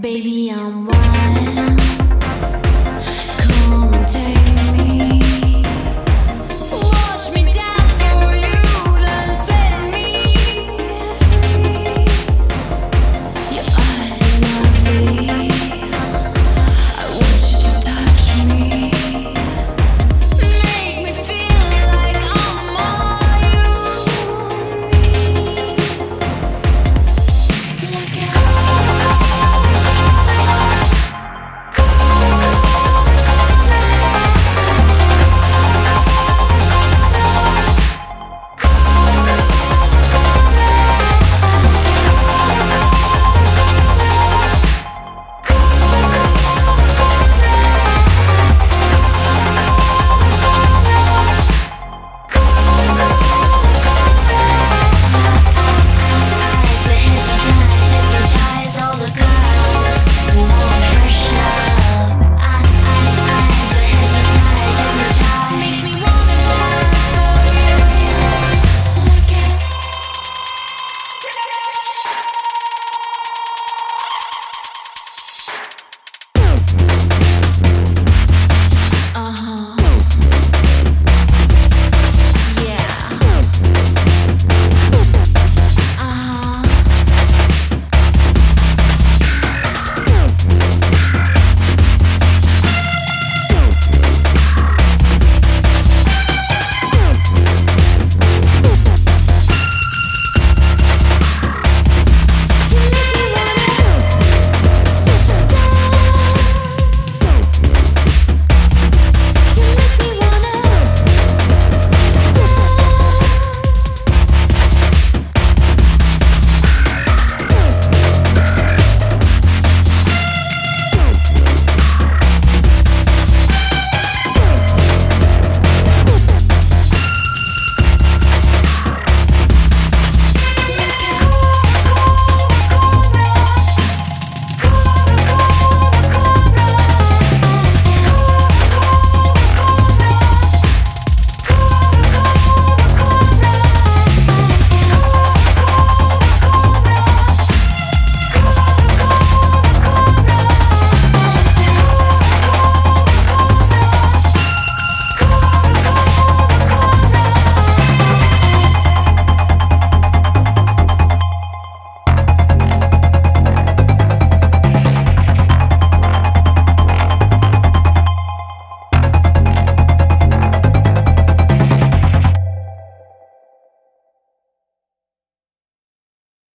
Baby, I'm wild.